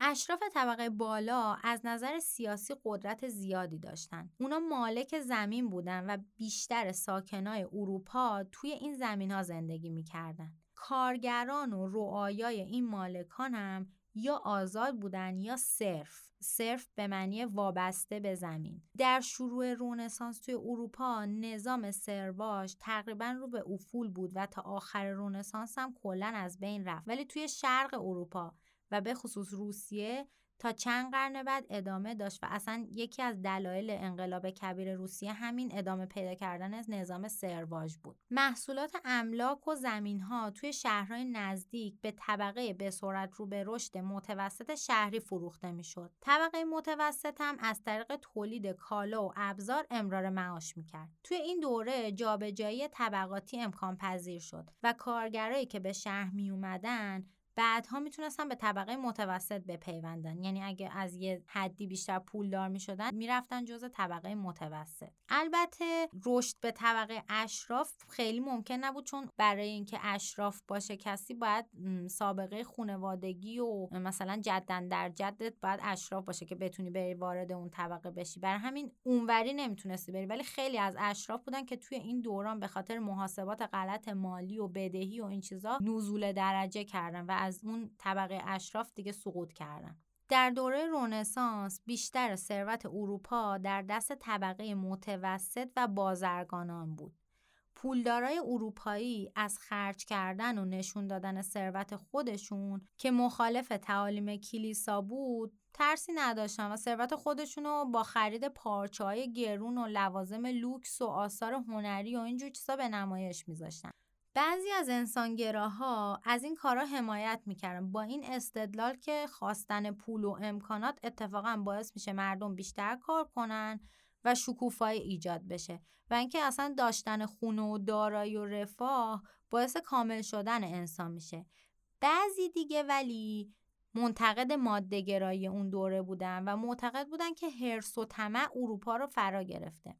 اشراف طبقه بالا از نظر سیاسی قدرت زیادی داشتن. اونا مالک زمین بودن و بیشتر ساکنای اروپا توی این زمین ها زندگی می‌کردن. کارگران و رعایای این مالکان هم یا آزاد بودن یا صرف. صرف به معنی وابسته به زمین. در شروع رونسانس توی اروپا نظام سرواش تقریبا رو به افول بود و تا آخر رونسانس هم کلا از بین رفت. ولی توی شرق اروپا و به خصوص روسیه تا چند قرن بعد ادامه داشت و اصلا یکی از دلایل انقلاب کبیر روسیه همین ادامه پیدا کردن از نظام سرواژ بود. محصولات املاک و زمین ها توی شهرهای نزدیک به طبقه به سرعت رو به رشد متوسط شهری فروخته می‌شد. طبقه متوسط هم از طریق تولید کالا و ابزار امرار معاش می‌کرد. توی این دوره جابجایی طبقاتی امکان پذیر شد و کارگرایی که به شهر می اومدن بعدها می‌تونستن به طبقه متوسط بپیوندن. یعنی اگه از یه حدی بیشتر پولدار می‌شدن می‌رفتن جز طبقه متوسط. البته رشد به طبقه اشراف خیلی ممکن نبود چون برای اینکه اشراف باشه کسی باید سابقه خونوادگی و مثلا جدن در جدت باید اشراف باشه که بتونی بری وارد اون طبقه بشی. برای همین اونوری نمی‌تونستی بری. ولی خیلی از اشراف بودن که توی این دوران به خاطر محاسبات غلط مالی و بدهی و این چیزا نزول درجه کردن و اون طبقه اشراف دیگه سقوط کردن در دوره رونسانس بیشتر ثروت اروپا در دست طبقه متوسط و بازرگانان بود. پولدارای اروپایی از خرج کردن و نشون دادن ثروت خودشون که مخالف تعالیم کلیسا بود ترسی نداشتن و ثروت خودشون رو با خرید پارچه های گرون و لوازم لوکس و آثار هنری و اینجور چیزا به نمایش میذاشتن بعضی از انسانگراها از این کارا حمایت می‌کردن. با این استدلال که خواستن پول و امکانات اتفاقا باعث میشه مردم بیشتر کار کنن و شکوفایی ایجاد بشه و اینکه اصلا داشتن خونه و دارایی و رفاه باعث کامل شدن انسان میشه. بعضی دیگه ولی منتقد مادهگرایی اون دوره بودن و معتقد بودن که هرس و طمع اروپا رو فرا گرفته.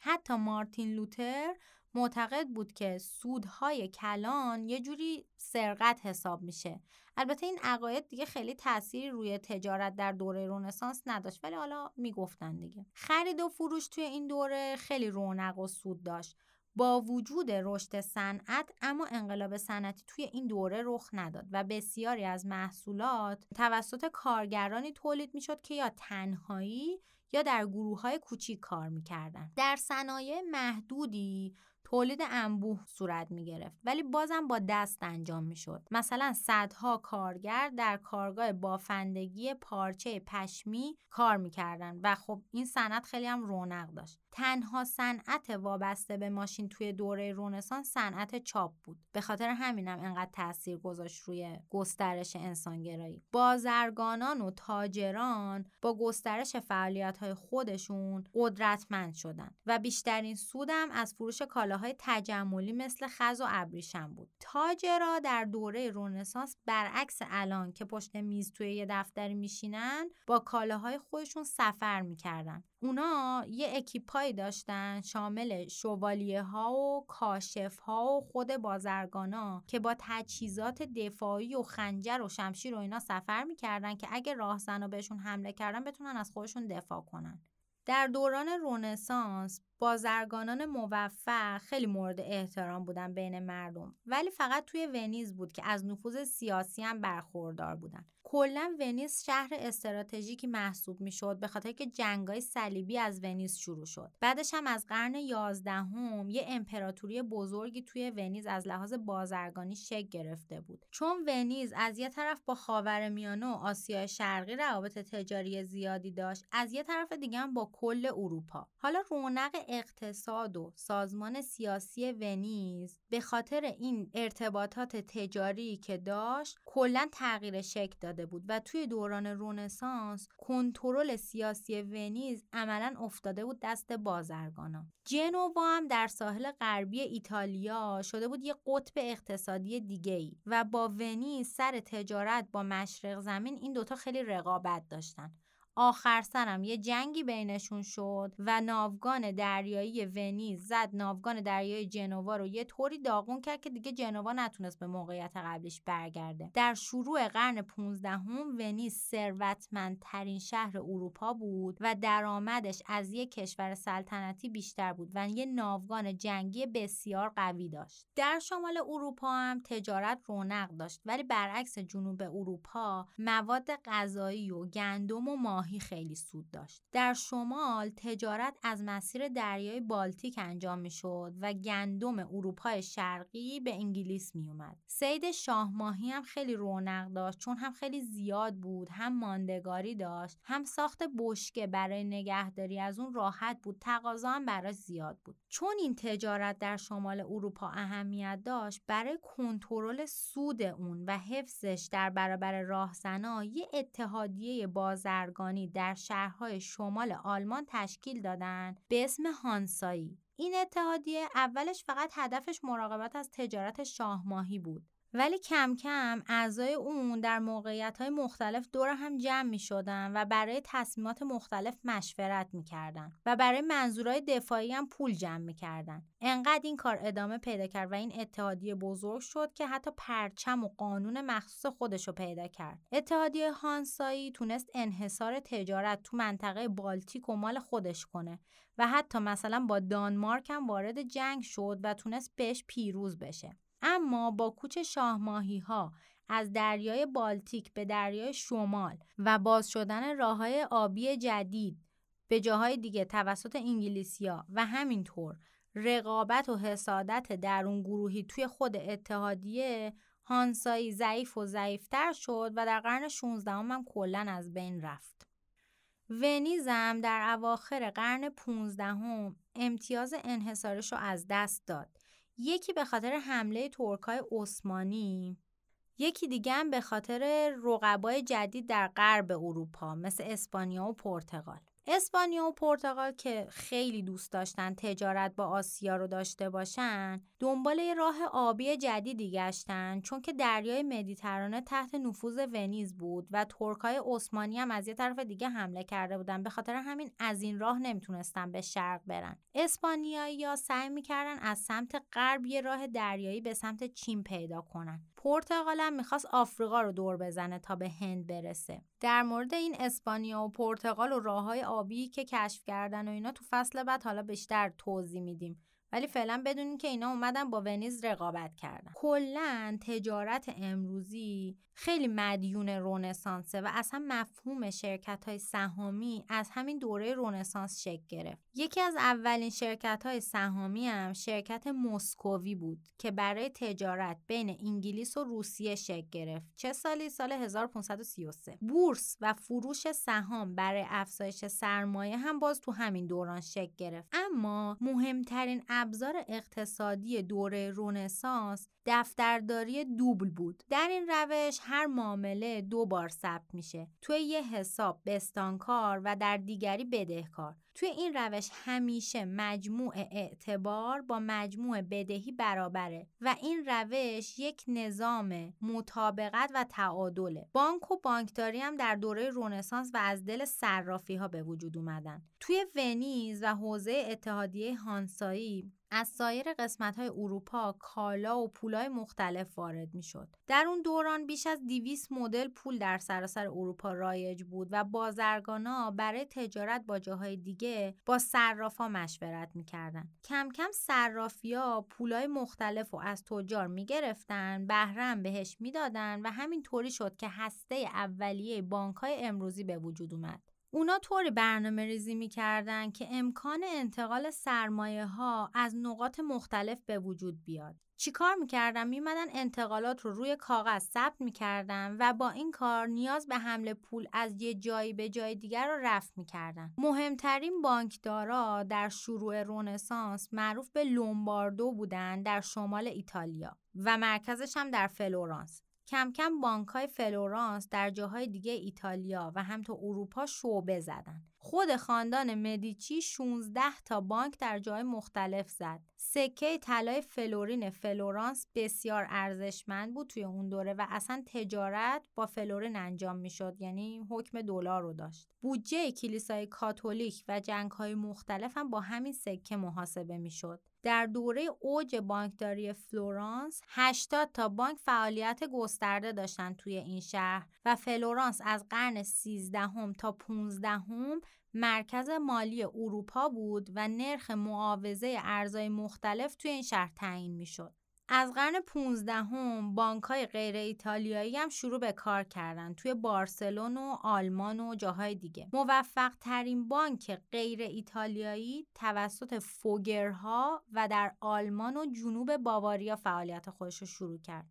حتی مارتین لوتر معتقد بود که سودهای کلان یه جوری سرقت حساب میشه. البته این عقاید دیگه خیلی تاثیری روی تجارت در دوره رونسانس نداشت ولی حالا می‌گفتن دیگه. خرید و فروش توی این دوره خیلی رونق و سود داشت. با وجود رشد صنعت اما انقلاب صنعتی توی این دوره رخ نداد و بسیاری از محصولات توسط کارگرانی تولید می‌شد که یا تنهایی یا در گروه های کوچیک کار می‌کردن. در صنایع محدودی تولید انبوه صورت می گرفت ولی بازم با دست انجام می شد. مثلا صدها کارگر در کارگاه بافندگی پارچه پشمی کار می‌کردن و خب این صنعت خیلی هم رونق داشت. تنها صنعت وابسته به ماشین توی دوره رونسانس صنعت چاپ بود. به خاطر همینم انقدر تاثیر گذاشت روی گسترش انسانگرایی. بازرگانان و تاجران با گسترش فعالیت های خودشون قدرتمند شدن و بیشترین سودم از فروش کالا های تجملی مثل خز و ابریشم بود. تاجرا در دوره رونسانس برعکس الان که پشت میز توی یه دفتری میشینن با کالاهای خودشون سفر می‌کردن. اونا یه اکیپایی داشتن شامل شوالیه ها و کاشف ها و خود بازرگانا که با تجهیزات دفاعی و خنجر و شمشیر و اینا سفر می‌کردن که اگه راهزنا بهشون حمله کردن بتونن از خودشون دفاع کنن. در دوران رونسانس بازرگانان موفق خیلی مورد احترام بودن بین مردم ولی فقط توی ونیز بود که از نفوذ سیاسی هم برخوردار بودن. کلا ونیز شهر استراتژیکی محسوب می‌شد به خاطر که جنگای صلیبی از ونیز شروع شد. بعدش هم از قرن 11 هم یه امپراتوری بزرگی توی ونیز از لحاظ بازرگانی شکل گرفته بود. چون ونیز از یه طرف با خاورمیانه و آسیای شرقی روابط تجاری زیادی داشت از یه طرف دیگه هم با کل اروپا. حالا رونق اقتصاد و سازمان سیاسی ونیز به خاطر این ارتباطات تجاری که داشت کلا تغییر شکل داده بود و توی دوران رونسانس کنترل سیاسی ونیز عملا افتاده بود دست بازرگانا. جنوا هم در ساحل غربی ایتالیا شده بود یه قطب اقتصادی دیگه ای و با ونیز سر تجارت با مشرق زمین این دوتا خیلی رقابت داشتن. آخر سرم یه جنگی بینشون شد و ناوگان دریایی ونیز زد. ناوگان دریایی جنوا رو یه طوری داغون کرد که دیگه جنوا نتونست به موقعیت قبلیش برگرده. در شروع قرن 15 هم ونیز ثروتمندترین شهر اروپا بود و درآمدش از یک کشور سلطنتی بیشتر بود و یه ناوگان جنگی بسیار قوی داشت. در شمال اروپا هم تجارت رونق داشت ولی برعکس جنوب اروپا مواد غذایی و گندم و ماهی خیلی سود داشت. در شمال تجارت از مسیر دریای بالتیک انجام می شد و گندم اروپای شرقی به انگلیس می اومد. سید شاه ماهی هم خیلی رونق داشت چون هم خیلی زیاد بود، هم ماندگاری داشت، هم ساخت بشکه برای نگهداری از اون راحت بود، تقاضا هم براش زیاد بود. چون این تجارت در شمال اروپا اهمیت داشت، برای کنترل سود اون و حفظش در برابر راهزنا یه اتحادیه بازرگانی در شهرهای شمال آلمان تشکیل دادن به اسم هانسایی. این اتحادیه اولش فقط هدفش مراقبت از تجارت شاهماهی بود. ولی کم کم اعضای اون در موقعیت های مختلف دور هم جمع می شدن و برای تصمیمات مختلف مشورت می کردن و برای منظورهای دفاعی هم پول جمع می کردن. انقدر این کار ادامه پیدا کرد و این اتحادیه بزرگ شد که حتی پرچم و قانون مخصوص خودش رو پیدا کرد. اتحادیه هانسایی تونست انحصار تجارت تو منطقه بالتیک و مال خودش کنه و حتی مثلا با دانمارک هم وارد جنگ شد و تونست بهش پیروز بشه. اما با کوچ شاهماهی ها از دریای بالتیک به دریای شمال و باز شدن راه های آبی جدید به جاهای دیگه توسط انگلیسیا و همینطور رقابت و حسادت درون گروهی توی خود اتحادیه هانسایی ضعیف و ضعیفتر شد و در قرن 16 هم کلا از بین رفت. ونیزم در اواخر قرن 15 هم امتیاز انحصارش رو از دست داد یکی به خاطر حمله ترکای عثمانی یکی دیگه هم به خاطر رقبای جدید در غرب اروپا مثل اسپانیا و پرتغال. اسپانیا و پرتغال که خیلی دوست داشتن تجارت با آسیا رو داشته باشن دنبال یه راه آبی جدیدی گشتن چون که دریای مدیترانه تحت نفوذ ونیز بود و ترکای عثمانی هم از یه طرف دیگه حمله کرده بودن. به خاطر همین از این راه نمی‌تونستن به شرق برن. اسپانیایی یا سعی می‌کردن از سمت غرب یه راه دریایی به سمت چین پیدا کنن. پرتغال هم می‌خواست آفریقا رو دور بزنه تا به هند برسه. در مورد این اسپانیا و پرتغال و راه های آبی که کشف کردن و اینا تو فصل بعد حالا بیشتر توضیح میدیم. ولی فعلا بدونین که اینا اومدن با ونیز رقابت کردن. کلا تجارت امروزی خیلی مدیون رونسانسه و اصلا مفهوم شرکت های سهامی از همین دوره رونسانس شکل گرفت. یکی از اولین شرکت های سهامی هم شرکت مسکووی بود که برای تجارت بین انگلیس و روسیه شکل گرفت. چه سالی؟ سال 1533 بورس و فروش سهام برای افزایش سرمایه هم باز تو همین دوران شکل گرفت. اما مهمترین ابزار اقتصادی دوره رونسانس دفترداری دوبل بود. در این روش هر معامله دو بار ثبت میشه. توی یه حساب بستانکار و در دیگری بدهکار. توی این روش همیشه مجموع اعتبار با مجموع بدهی برابره و این روش یک نظام مطابقت و تعادله. بانک و بانکداری هم در دوره رونسانس و از دل صرافی ها به وجود اومدن. توی ونیز و حوزه اتحادیه هانسایی از سایر قسمت های اروپا کالا و پولای مختلف وارد می شد. در اون دوران بیش از 200 مدل پول در سراسر اروپا رایج بود و بازرگانا برای تجارت با جاهای دیگه با صرافا مشورت می‌کردن. کم کم صرافیا پولای مختلف رو از تجار می‌گرفتن، بهره‌م بهش می‌دادن و همین طوری شد که هسته اولیه بانک های امروزی به وجود اومد. اونا طوری برنامه ریزی می‌کردن که امکان انتقال سرمایه ها از نقاط مختلف به وجود بیاد. چیکار می‌کردن؟ میمدن انتقالات رو روی کاغذ ثبت می‌کردن و با این کار نیاز به حمل پول از یه جایی به جای دیگر رو رفع می‌کردن. مهمترین بانکدارا در شروع رنسانس معروف به لومباردو بودن در شمال ایتالیا و مرکزش هم در فلورانس. کم کم بانک های فلورانس در جاهای دیگه ایتالیا و هم تو اروپا شعبه زدن. خود خاندان مدیچی 16 تا بانک در جای مختلف زد. سکه طلای فلورین فلورانس بسیار ارزشمند بود توی اون دوره و اصلا تجارت با فلورین انجام می‌شد یعنی حکم دلار رو داشت. بودجه کلیسای کاتولیک و جنگ های مختلف هم با همین سکه محاسبه می‌شد. در دوره اوج بانکداری فلورانس 80 تا بانک فعالیت گسترده داشتند توی این شهر و فلورانس از قرن 13 هم تا 15 هم مرکز مالی اروپا بود و نرخ معاوضه ارزهای مختلف توی این شهر تعیین می‌شد. از قرن 15 هم بانک های غیر ایتالیایی هم شروع به کار کردن توی بارسلون و آلمان و جاهای دیگه. موفق ترین بانک غیر ایتالیایی توسط فوگرها و در آلمان و جنوب باواریا فعالیت خودش رو شروع کرد.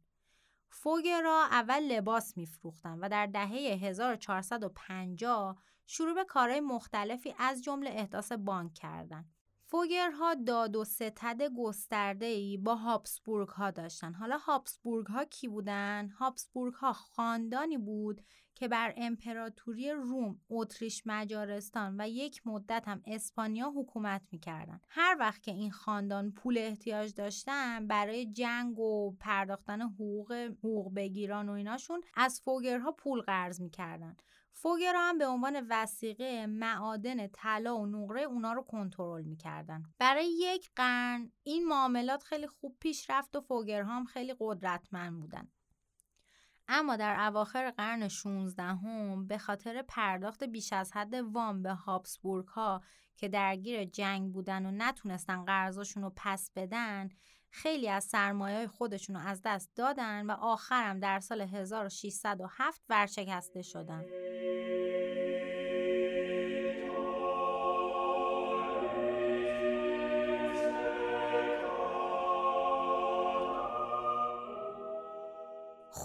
فوگرها اول لباس میفروختن و در دهه 1450 شروع به کارهای مختلفی از جمله احداث بانک کردن. فوگرها داد و ستد گسترده ای با هابسبورگ ها داشتن. حالا هابسبورگ ها کی بودن؟ هابسبورگ ها خاندانی بود که بر امپراتوری روم، اتریش مجارستان و یک مدت هم اسپانیا حکومت می‌کردن. هر وقت که این خاندان پول احتیاج داشتن برای جنگ و پرداختن حقوق حقوق بگیران و ایناشون از فوگرها پول قرض می‌کردن. فوگرا هم به عنوان وسیقه معادن طلا و نقره اونا رو کنترل می‌کردن برای یک قرن این معاملات خیلی خوب پیش رفت و فوگرها هم خیلی قدرتمند بودن اما در اواخر قرن 16 هم به خاطر پرداخت بیش از حد وام به هابسبورگ ها که درگیر جنگ بودن و نتونستن قرضاشون رو پس بدن خیلی از سرمایه خودشون رو از دست دادن و آخرم در سال 1607 ورشکسته شدن.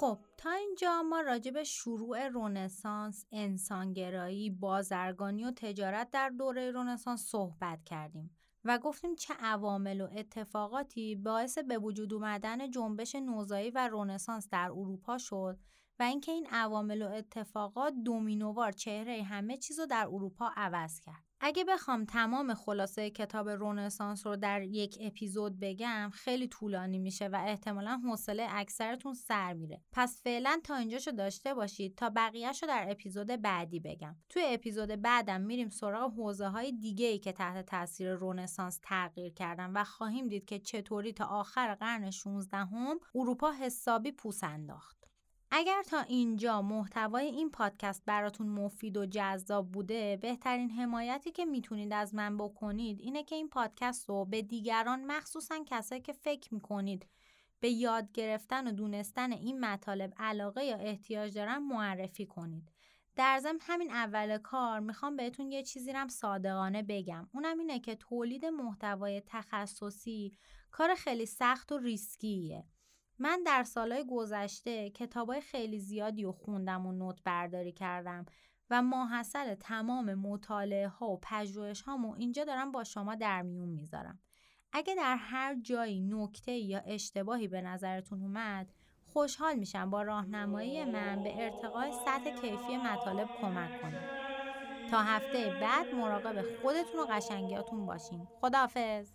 خب تا اینجا ما راجع به شروع رونسانس، انسانگرایی، بازرگانی و تجارت در دوره رونسانس صحبت کردیم و گفتیم چه عوامل و اتفاقاتی باعث به وجود اومدن جنبش نوزایی و رونسانس در اروپا شد و اینکه این عوامل و اتفاقات دومینووار چهره همه چیز رو در اروپا عوض کرد. اگه بخوام تمام خلاصه کتاب رونسانس رو در یک اپیزود بگم خیلی طولانی میشه و احتمالا حوصله اکثرتون سر میره. پس فعلا تا اینجاشو داشته باشید تا بقیهش رو در اپیزود بعدی بگم. توی اپیزود بعدم میریم سراغ حوزه های دیگه ای که تحت تاثیر رونسانس تغییر کردن و خواهیم دید که چطوری تا آخر قرن 16 هم اروپا حسابی پوس انداخت. اگر تا اینجا محتوای این پادکست براتون مفید و جذاب بوده بهترین حمایتی که می‌تونید از من بکنید اینه که این پادکست رو به دیگران مخصوصا کسایی که فکر می‌کنید به یاد گرفتن و دونستن این مطالب علاقه یا احتیاج دارن معرفی کنید. در ضمن همین اول کار می‌خوام بهتون یه چیزی رم صادقانه بگم. اونم اینه که تولید محتوای تخصصی کار خیلی سخت و ریسکیه. من در سالهای گذشته کتابای خیلی زیادی رو خوندم و نوت برداری کردم و ماحصل تمام مطالعه ها و پژوهش هامو اینجا دارم با شما در میون می‌ذارم. اگه در هر جایی نکته یا اشتباهی به نظرتون اومد خوشحال میشم با راهنمایی من به ارتقای سطح کیفی مطالب کمک کنید. تا هفته بعد مراقب خودتون و قشنگیاتون باشین. خداحافظ.